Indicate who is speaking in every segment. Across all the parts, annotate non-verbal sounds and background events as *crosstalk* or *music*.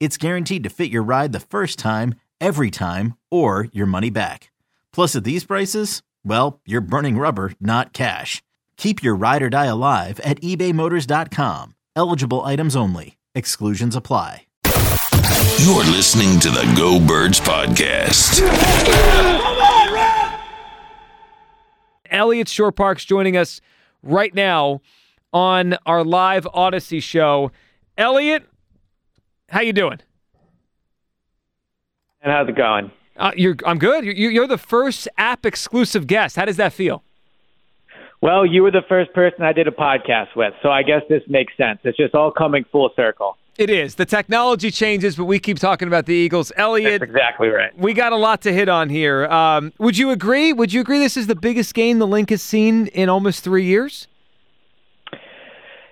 Speaker 1: it's guaranteed to fit your ride the first time, every time, or your money back. Plus, at these prices, well, you're burning rubber, not cash. Keep your ride or die alive at ebaymotors.com. Eligible items only. Exclusions apply.
Speaker 2: You're listening to the Go Birds podcast.
Speaker 3: Eliot Shorr-Parks joining us right now on our live Odyssey show. Eliot, how you doing?
Speaker 4: And how's it going?
Speaker 3: Uh, you're, I'm good. You're, you're the first app exclusive guest. How does that feel?
Speaker 4: Well, you were the first person I did a podcast with, so I guess this makes sense. It's just all coming full circle.
Speaker 3: It is. The technology changes, but we keep talking about the Eagles. Eliot,
Speaker 4: That's exactly right.
Speaker 3: we got a lot to hit on here. Um, would you agree? Would you agree this is the biggest game the Linc has seen in almost three years?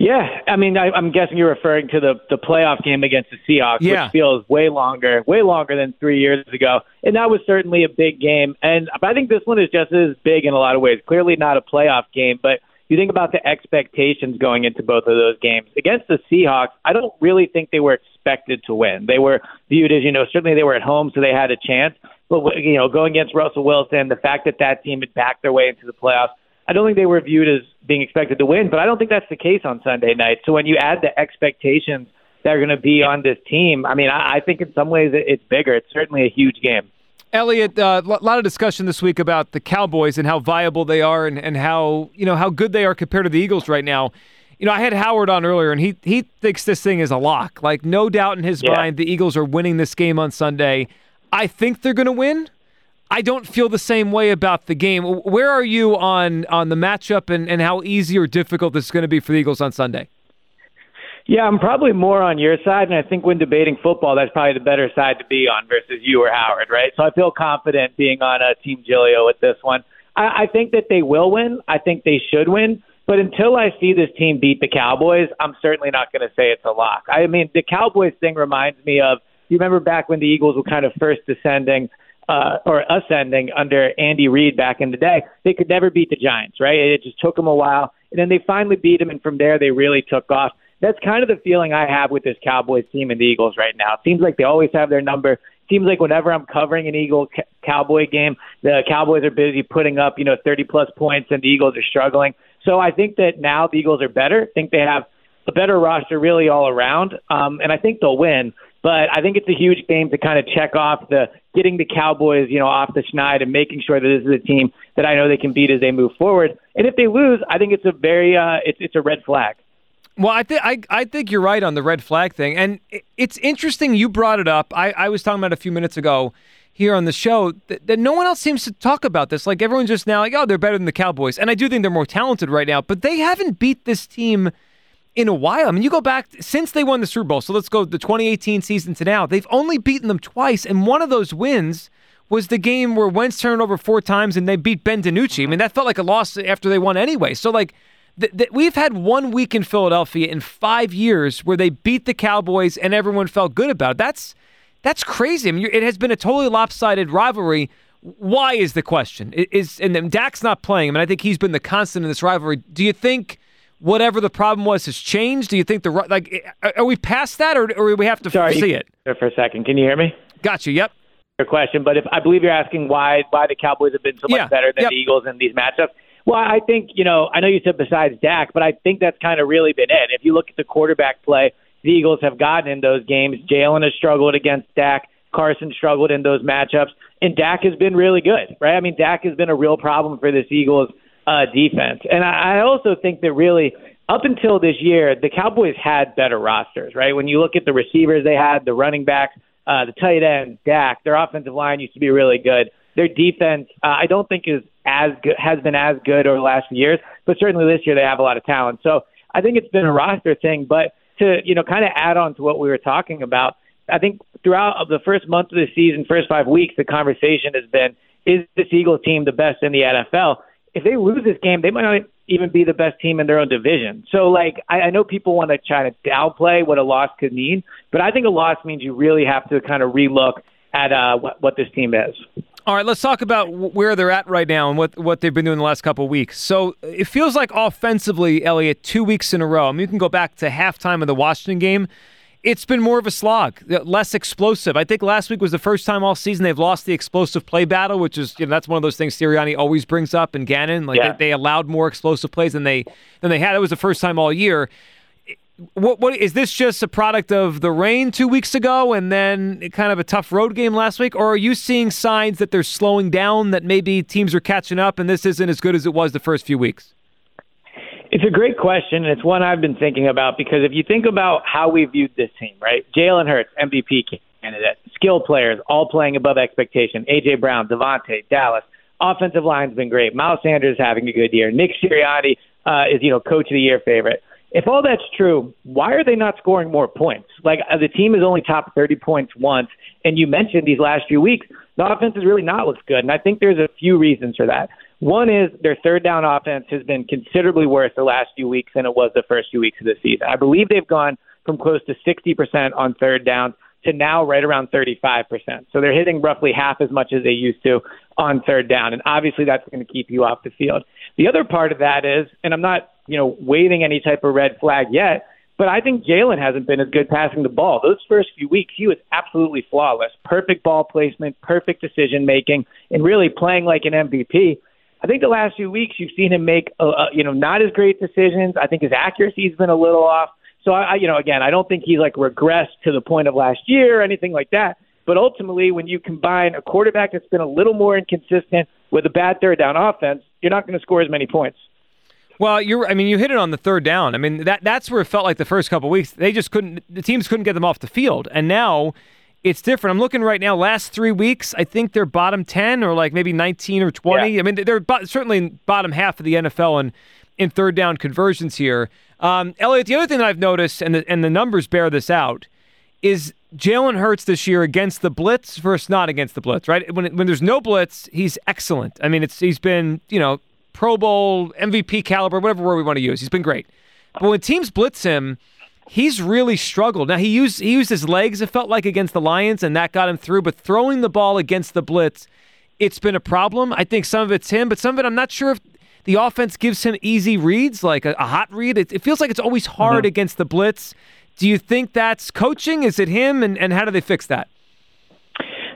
Speaker 4: Yeah, I mean, I, I'm guessing you're referring to the the playoff game against the Seahawks,
Speaker 3: Yeah.
Speaker 4: which feels way longer, way longer than three years ago, and that was certainly a big game. And I think this one is just as big in a lot of ways. Clearly not a playoff game, but you think about the expectations going into both of those games against the Seahawks. I don't really think they were expected to win. They were viewed as you know certainly they were at home, so they had a chance. But you know, going against Russell Wilson, the fact that that team had backed their way into the playoffs. I don't think they were viewed as being expected to win, but I don't think that's the case on Sunday night. So when you add the expectations that are going to be on this team, I mean, I, I think in some ways it, it's bigger. It's certainly a huge game.
Speaker 3: Eliot, a uh, lo- lot of discussion this week about the Cowboys and how viable they are and, and how you know how good they are compared to the Eagles right now. You know, I had Howard on earlier, and he he thinks this thing is a lock. Like, no doubt in his
Speaker 4: Yeah.
Speaker 3: mind, the Eagles are winning this game on Sunday. I think they're going to win. I don't feel the same way about the game. Where are you on on the matchup and, and how easy or difficult this is going to be for the Eagles on Sunday?
Speaker 4: Yeah, I'm probably more on your side, and I think when debating football, that's probably the better side to be on versus you or Howard, right? So I feel confident being on uh, Team Giglio with this one. I, I think that they will win. I think they should win. But until I see this team beat the Cowboys, I'm certainly not going to say it's a lock. I mean, the Cowboys thing reminds me of you remember back when the Eagles were kind of first descending uh, or ascending under Andy Reid back in the day. They could never beat the Giants, right? It just took them a while, and then they finally beat them, and from there they really took off. That's kind of the feeling I have with this Cowboys team and the Eagles right now. It seems like they always have their number. Seems like whenever I'm covering an Eagle Cowboy game, the Cowboys are busy putting up, you know, 30 plus points, and the Eagles are struggling. So I think that now the Eagles are better. I think they have a better roster really all around, um, and I think they'll win. But I think it's a huge game to kind of check off the getting the Cowboys, you know, off the schneid and making sure that this is a team that I know they can beat as they move forward. And if they lose, I think it's a very uh, it's it's a red flag.
Speaker 3: Well, I think I I think you're right on the red flag thing, and it's interesting you brought it up. I, I was talking about a few minutes ago here on the show that, that no one else seems to talk about this. Like everyone's just now like, oh, they're better than the Cowboys, and I do think they're more talented right now, but they haven't beat this team in a while. I mean, you go back since they won the Super Bowl. So let's go the 2018 season to now. They've only beaten them twice, and one of those wins was the game where Wentz turned over four times and they beat Ben DiNucci. I mean, that felt like a loss after they won anyway. So like. We've had one week in Philadelphia in five years where they beat the Cowboys and everyone felt good about it. That's That's crazy. I mean, it has been a totally lopsided rivalry. Why is the question? Is and Dak's not playing. I mean, I think he's been the constant in this rivalry. Do you think whatever the problem was has changed? Do you think the like are we past that, or or we have to
Speaker 4: Sorry,
Speaker 3: see it?
Speaker 4: For a second, can you hear me?
Speaker 3: Got you. Yep.
Speaker 4: Your question, but if I believe you're asking why why the Cowboys have been so much
Speaker 3: Yeah,
Speaker 4: better than
Speaker 3: yep.
Speaker 4: the Eagles in these matchups. Well, I think you know I know you said besides Dak, but I think that's kind of really been it. If you look at the quarterback play, the Eagles have gotten in those games. Jalen has struggled against Dak. Carson struggled in those matchups, and Dak has been really good, right? I mean, Dak has been a real problem for this Eagles uh, defense, and I, I also think that really up until this year, the Cowboys had better rosters, right? When you look at the receivers they had, the running backs, uh, the tight end, Dak, their offensive line used to be really good. Their defense, uh, I don't think is as good, has been as good over the last few years, but certainly this year they have a lot of talent. So I think it's been a roster thing. But to you know, kind of add on to what we were talking about, I think throughout the first month of the season, first five weeks, the conversation has been: Is this Eagles team the best in the NFL? If they lose this game, they might not even be the best team in their own division. So, like, I, I know people want to try to downplay what a loss could mean, but I think a loss means you really have to kind of relook at uh, what, what this team is.
Speaker 3: All right, let's talk about where they're at right now and what, what they've been doing the last couple of weeks. So it feels like offensively, Eliot, two weeks in a row. I mean, you can go back to halftime of the Washington game. It's been more of a slog, uh, less explosive. I think last week was the first time all season they've lost the explosive play battle, which is you know that's one of those things Sirianni always brings up and Gannon. Like
Speaker 4: Yeah.
Speaker 3: they, they allowed more explosive plays than they than they had. It was the first time all year. What what is this just a product of the rain two weeks ago and then kind of a tough road game last week, or are you seeing signs that they're slowing down, that maybe teams are catching up, and this isn't as good as it was the first few weeks?
Speaker 4: It's a great question, and it's one I've been thinking about because if you think about how we viewed this team, right? Jalen Hurts, MVP candidate, skill players, all playing above expectation. AJ Brown, DeVonta, Dallas, offensive line's been great. Miles Sanders having a good year. Nick Sirianni uh, is, you know, coach of the year favorite. If all that's true, why are they not scoring more points? Like uh, the team has only topped 30 points once, and you mentioned these last few weeks, the offense has really not looked good, and I think there's a few reasons for that. One is their third down offense has been considerably worse the last few weeks than it was the first few weeks of the season. I believe they've gone from close to 60% on third down to now right around 35%. So they're hitting roughly half as much as they used to on third down. And obviously that's going to keep you off the field. The other part of that is, and I'm not, you know, waving any type of red flag yet, but I think Jalen hasn't been as good passing the ball. Those first few weeks, he was absolutely flawless. Perfect ball placement, perfect decision making, and really playing like an MVP. I think the last few weeks you've seen him make, uh, uh, you know, not as great decisions. I think his accuracy's been a little off. So I, I, you know, again, I don't think he's like regressed to the point of last year or anything like that. But ultimately, when you combine a quarterback that's been a little more inconsistent with a bad third down offense, you're not going to score as many points.
Speaker 3: Well, you're. I mean, you hit it on the third down. I mean, that that's where it felt like the first couple weeks they just couldn't. The teams couldn't get them off the field, and now it's different. I'm looking right now. Last three weeks, I think they're bottom ten or like maybe 19 or 20.
Speaker 4: Yeah.
Speaker 3: I mean, they're bo- certainly in bottom half of the NFL in in third down conversions here. Um, Eliot, the other thing that I've noticed, and the and the numbers bear this out, is Jalen Hurts this year against the blitz versus not against the blitz. Right when when there's no blitz, he's excellent. I mean, it's he's been you know Pro Bowl MVP caliber, whatever word we want to use. He's been great. But when teams blitz him, he's really struggled. Now he used he used his legs. It felt like against the Lions, and that got him through. But throwing the ball against the blitz, it's been a problem. I think some of it's him, but some of it I'm not sure if the offense gives him easy reads, like a, a hot read. It, it feels like it's always hard mm-hmm. against the blitz. Do you think that's coaching? Is it him? And, and how do they fix that?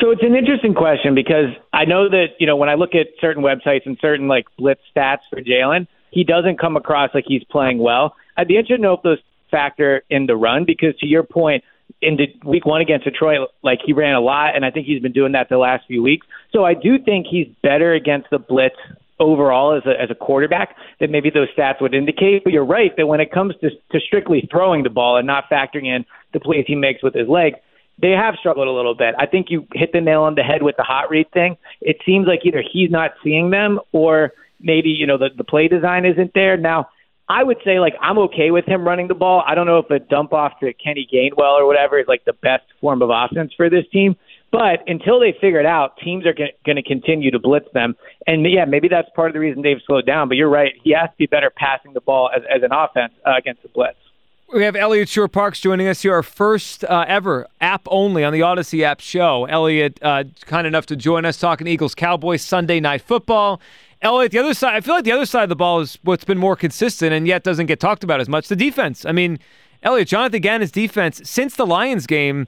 Speaker 4: So it's an interesting question because I know that you know when I look at certain websites and certain like blitz stats for Jalen, he doesn't come across like he's playing well. I'd be interested to know if those factor in the run because to your point, in the week one against Detroit, like he ran a lot, and I think he's been doing that the last few weeks. So I do think he's better against the blitz overall as a as a quarterback than maybe those stats would indicate. But you're right that when it comes to to strictly throwing the ball and not factoring in the plays he makes with his legs, they have struggled a little bit. I think you hit the nail on the head with the hot read thing. It seems like either he's not seeing them or maybe, you know, the, the play design isn't there. Now, I would say like I'm okay with him running the ball. I don't know if a dump off to Kenny Gainwell or whatever is like the best form of offense for this team. But until they figure it out, teams are going to continue to blitz them. And yeah, maybe that's part of the reason they've slowed down. But you're right; he has to be better passing the ball as, as an offense uh, against the blitz.
Speaker 3: We have Eliot Shorr-Parks joining us here, our first uh, ever app only on the Odyssey app show. Eliot, uh, kind enough to join us talking Eagles Cowboys Sunday night football. Eliot, the other side, I feel like the other side of the ball is what's been more consistent and yet doesn't get talked about as much the defense. I mean, Eliot, Jonathan Gannon's defense since the Lions game,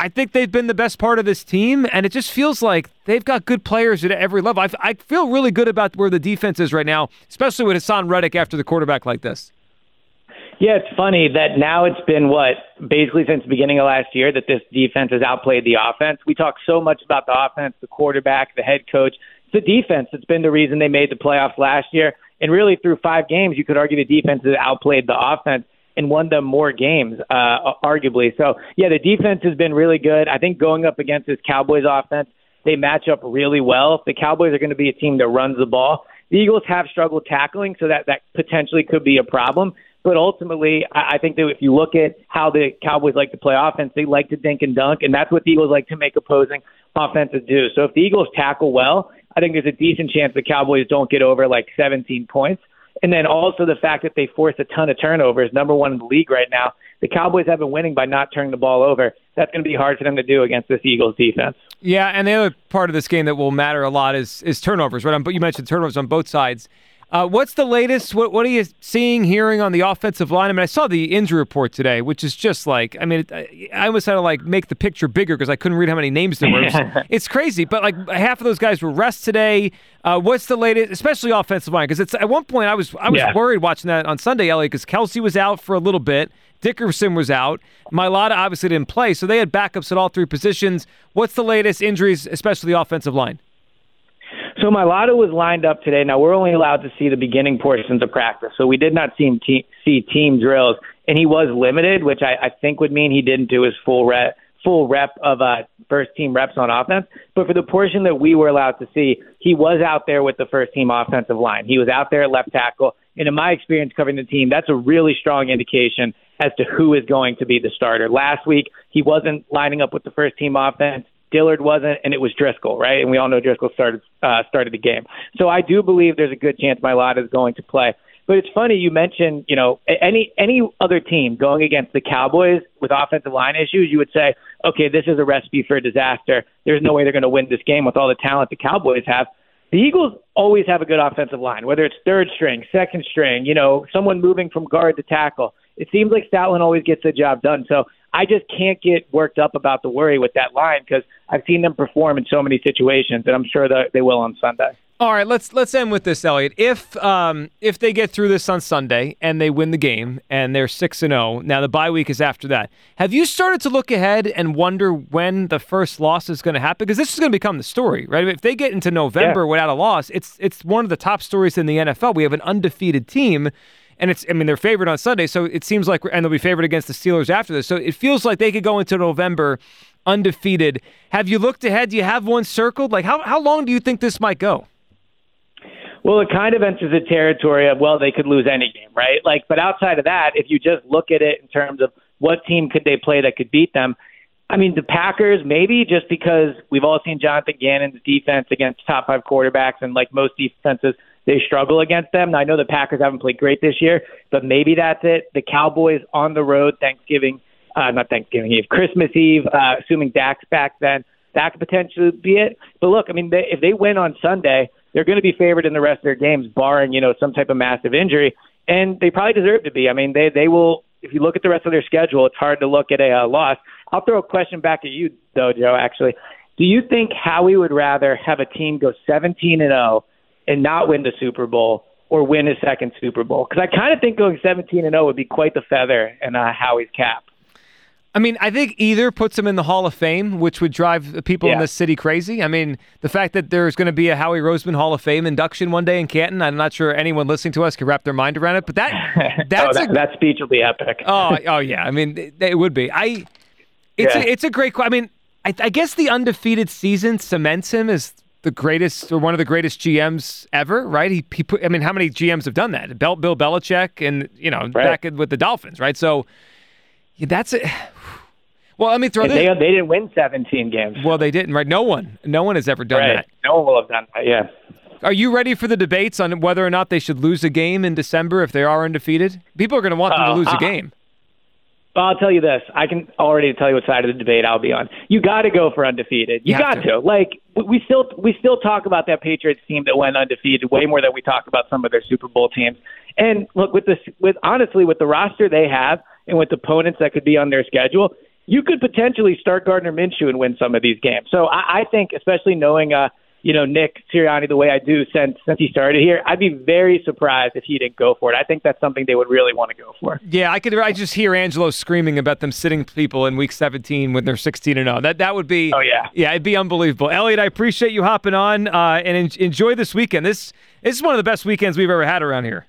Speaker 3: I think they've been the best part of this team, and it just feels like they've got good players at every level. I, I feel really good about where the defense is right now, especially with Haason Reddick after the quarterback like this.
Speaker 4: Yeah, it's funny that now it's been what basically since the beginning of last year that this defense has outplayed the offense. We talk so much about the offense, the quarterback, the head coach. The defense that's been the reason they made the playoffs last year. And really, through five games, you could argue the defense has outplayed the offense and won them more games, uh, arguably. So, yeah, the defense has been really good. I think going up against this Cowboys offense, they match up really well. The Cowboys are going to be a team that runs the ball. The Eagles have struggled tackling, so that that potentially could be a problem. But ultimately, I think that if you look at how the Cowboys like to play offense, they like to dink and dunk, and that's what the Eagles like to make opposing offenses do. So if the Eagles tackle well, I think there's a decent chance the Cowboys don't get over like 17 points. And then also the fact that they force a ton of turnovers, number one in the league right now. The Cowboys have been winning by not turning the ball over. That's going to be hard for them to do against this Eagles defense.
Speaker 3: Yeah, and the other part of this game that will matter a lot is is turnovers, right? Um, but you mentioned turnovers on both sides. Uh, what's the latest? What, what are you seeing, hearing on the offensive line? I mean, I saw the injury report today, which is just like, I mean, it, I almost had to like make the picture bigger because I couldn't read how many names there were. It was, *laughs* it's crazy, but like half of those guys were rest today. Uh, what's the latest, especially offensive line? Because it's at one point I was I was yeah. worried watching that on Sunday, Eliot, because Kelce was out for a little bit, Dickerson was out, Mailata obviously didn't play, so they had backups at all three positions. What's the latest injuries, especially the offensive line?
Speaker 4: So Mailata was lined up today. Now we're only allowed to see the beginning portions of practice, so we did not see him te- see team drills, and he was limited, which I, I think would mean he didn't do his full rep full rep of uh, first team reps on offense. But for the portion that we were allowed to see, he was out there with the first team offensive line. He was out there at left tackle. And in my experience covering the team, that's a really strong indication as to who is going to be the starter. Last week, he wasn't lining up with the first team offense. Dillard wasn't, and it was Driscoll, right? And we all know Driscoll started uh, started the game. So I do believe there's a good chance Mailata is going to play. But it's funny you mentioned, you know, any any other team going against the Cowboys with offensive line issues, you would say, okay, this is a recipe for a disaster. There's no way they're going to win this game with all the talent the Cowboys have. The Eagles always have a good offensive line, whether it's third string, second string, you know, someone moving from guard to tackle. It seems like Stoutland always gets the job done. So I just can't get worked up about the worry with that line because I've seen them perform in so many situations, and I'm sure that they will on Sunday.
Speaker 3: All right, let's let's end with this, Eliot. If um, if they get through this on Sunday and they win the game and they're six and zero, oh, now the bye week is after that. Have you started to look ahead and wonder when the first loss is going to happen? Because this is going to become the story, right? If they get into November yeah. without a loss, it's it's one of the top stories in the NFL. We have an undefeated team and it's I mean they're favored on Sunday, so it seems like and they'll be favored against the Steelers after this. So it feels like they could go into November undefeated. Have you looked ahead? Do you have one circled? Like how how long do you think this might go?
Speaker 4: Well, it kind of enters the territory of well, they could lose any game, right? Like, but outside of that, if you just look at it in terms of what team could they play that could beat them, I mean, the Packers maybe just because we've all seen Jonathan Gannon's defense against top five quarterbacks, and like most defenses, they struggle against them. Now, I know the Packers haven't played great this year, but maybe that's it. The Cowboys on the road, Thanksgiving, uh, not Thanksgiving Eve, Christmas Eve, uh, assuming Dak's back then, that could potentially be it. But look, I mean, they, if they win on Sunday, they're going to be favored in the rest of their games, barring you know some type of massive injury, and they probably deserve to be. I mean, they they will. If you look at the rest of their schedule, it's hard to look at a uh, loss. I'll throw a question back at you, though, Joe. Actually, do you think Howie would rather have a team go 17 and 0 and not win the Super Bowl or win his second Super Bowl? Because I kind of think going 17 and 0 would be quite the feather in uh, Howie's cap.
Speaker 3: I mean, I think either puts him in the Hall of Fame, which would drive people yeah. in this city crazy. I mean, the fact that there's going to be a Howie Roseman Hall of Fame induction one day in Canton, I'm not sure anyone listening to us can wrap their mind around it. But that *laughs* that's
Speaker 4: oh, that,
Speaker 3: a,
Speaker 4: that, speech will be epic.
Speaker 3: oh, oh yeah. I mean, it, it would be. I. It's yeah. a, it's a great. I mean, I, I guess the undefeated season cements him as the greatest or one of the greatest GMs ever, right? He, he put, I mean, how many GMs have done that? Bill, Bill Belichick and, you know, right. back with the Dolphins, right? So yeah, that's it. *sighs* Well, let me throw
Speaker 4: this. They, they didn't win 17 games.
Speaker 3: Well, they didn't, right? No one. No one has ever done
Speaker 4: right.
Speaker 3: that.
Speaker 4: No one will have done that, yeah.
Speaker 3: Are you ready for the debates on whether or not they should lose a game in December if they are undefeated? People are going to want them to oh, lose uh, a game.
Speaker 4: Well, I'll tell you this. I can already tell you what side of the debate I'll be on. You got to go for undefeated. You,
Speaker 3: You
Speaker 4: got
Speaker 3: to.
Speaker 4: to. Like we still we still talk about that Patriots team that went undefeated way more than we talk about some of their Super Bowl teams. And look with this with honestly with the roster they have and with opponents that could be on their schedule, you could potentially start Gardner Minshew and win some of these games. So I, I think, especially knowing uh, you know Nick Sirianni the way I do since since he started here, I'd be very surprised if he didn't go for it. I think that's something they would really want to go for.
Speaker 3: Yeah, I could. I just hear Angelo screaming about them sitting people in Week 17 when they're 16 and 0. That that would be.
Speaker 4: Oh, yeah.
Speaker 3: yeah, it'd be unbelievable. Eliot, I appreciate you hopping on uh, and en- enjoy this weekend. This this is one of the best weekends we've ever had around here.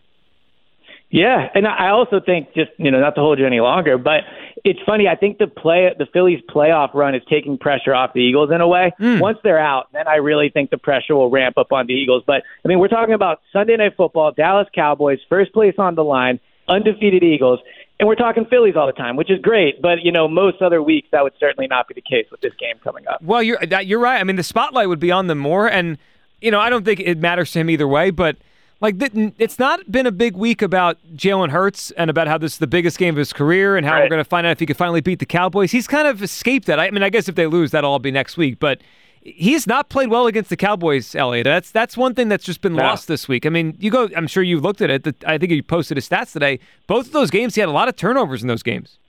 Speaker 4: Yeah, and I also think just you know not to hold you any longer, but it's funny. I think the play the Phillies playoff run is taking pressure off the Eagles in a way. Hmm. Once they're out, then I really think the pressure will ramp up on the Eagles. But I mean, we're talking about Sunday Night Football, Dallas Cowboys, first place on the line, undefeated Eagles, and we're talking Phillies all the time, which is great. But you know, most other weeks that would certainly not be the case with this game coming up.
Speaker 3: Well, you're that, you're right. I mean, the spotlight would be on them more, and you know, I don't think it matters to him either way. But like, it's not been a big week about Jalen Hurts and about how this is the biggest game of his career, and how we're going to find out if he could finally beat the Cowboys. He's kind of escaped that. I mean, I guess if they lose, that'll all be next week. But he's not played well against the Cowboys, Eliot. That's that's one thing that's just been
Speaker 4: No.
Speaker 3: lost this week. I mean, you go. I'm sure you've looked at it. The, I think you posted his stats today. Both of those games, he had a lot of turnovers in those games.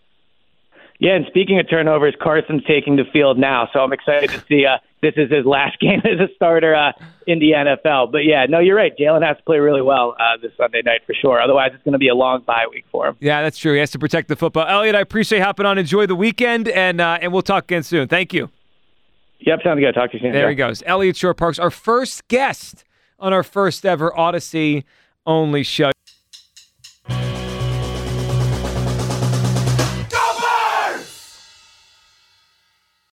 Speaker 4: Yeah, and speaking of turnovers, Carson's taking the field now, so I'm excited to see. Uh, this is his last *laughs* game as a starter uh, in the NFL. But yeah, no, you're right. Jalen has to play really well uh, this Sunday night for sure. Otherwise, it's going to be a long bye week for him.
Speaker 3: Yeah, that's true. He has to protect the football. Eliot, I appreciate hopping on. Enjoy the weekend, and uh, and we'll talk again soon. Thank you.
Speaker 4: Yep, sounds good. Talk to you soon.
Speaker 3: There
Speaker 4: Joe.
Speaker 3: he goes. Eliot Shorr-Parks, our first guest on our first ever Odyssey only show.